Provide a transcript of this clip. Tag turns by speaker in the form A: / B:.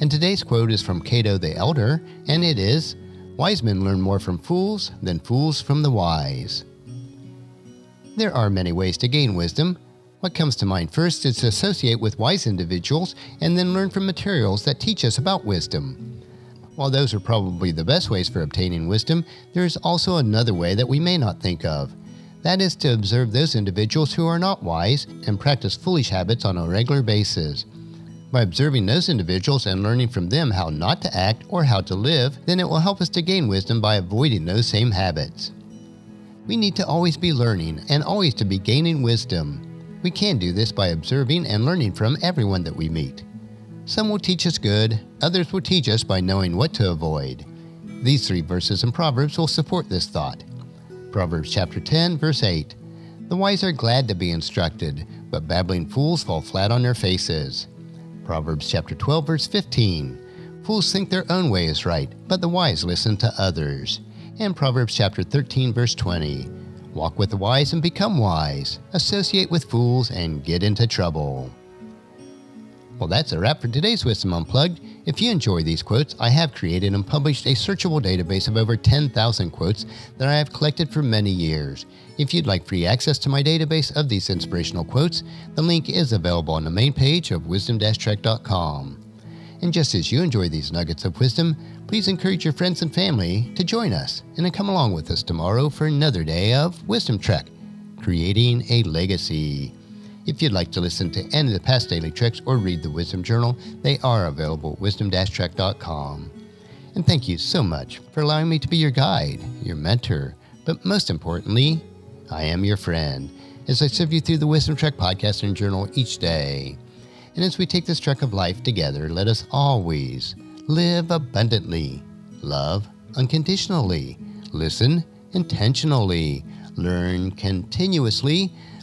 A: And today's quote is from Cato the Elder, and it is Wise men learn more from fools than fools from the wise. There are many ways to gain wisdom. What comes to mind first is to associate with wise individuals and then learn from materials that teach us about wisdom. While those are probably the best ways for obtaining wisdom, there is also another way that we may not think of. That is to observe those individuals who are not wise and practice foolish habits on a regular basis. By observing those individuals and learning from them how not to act or how to live, then it will help us to gain wisdom by avoiding those same habits. We need to always be learning and always to be gaining wisdom. We can do this by observing and learning from everyone that we meet. Some will teach us good, others will teach us by knowing what to avoid. These three verses in Proverbs will support this thought. Proverbs chapter 10, verse 8. The wise are glad to be instructed, but babbling fools fall flat on their faces. Proverbs chapter 12, verse 15. Fools think their own way is right, but the wise listen to others. And Proverbs chapter 13, verse 20. Walk with the wise and become wise. Associate with fools and get into trouble. Well, that's a wrap for today's Wisdom Unplugged. If you enjoy these quotes, I have created and published a searchable database of over 10,000 quotes that I have collected for many years. If you'd like free access to my database of these inspirational quotes, the link is available on the main page of wisdom-trek.com. And just as you enjoy these nuggets of wisdom, please encourage your friends and family to join us and come along with us tomorrow for another day of Wisdom Trek, creating a legacy. If you'd like to listen to any of the past daily treks or read the Wisdom Journal, they are available at wisdom-trek.com. And thank you so much for allowing me to be your guide, your mentor, but most importantly, I am your friend as I serve you through the Wisdom Trek podcast and journal each day. And as we take this trek of life together, let us always live abundantly, love unconditionally, listen intentionally, learn continuously,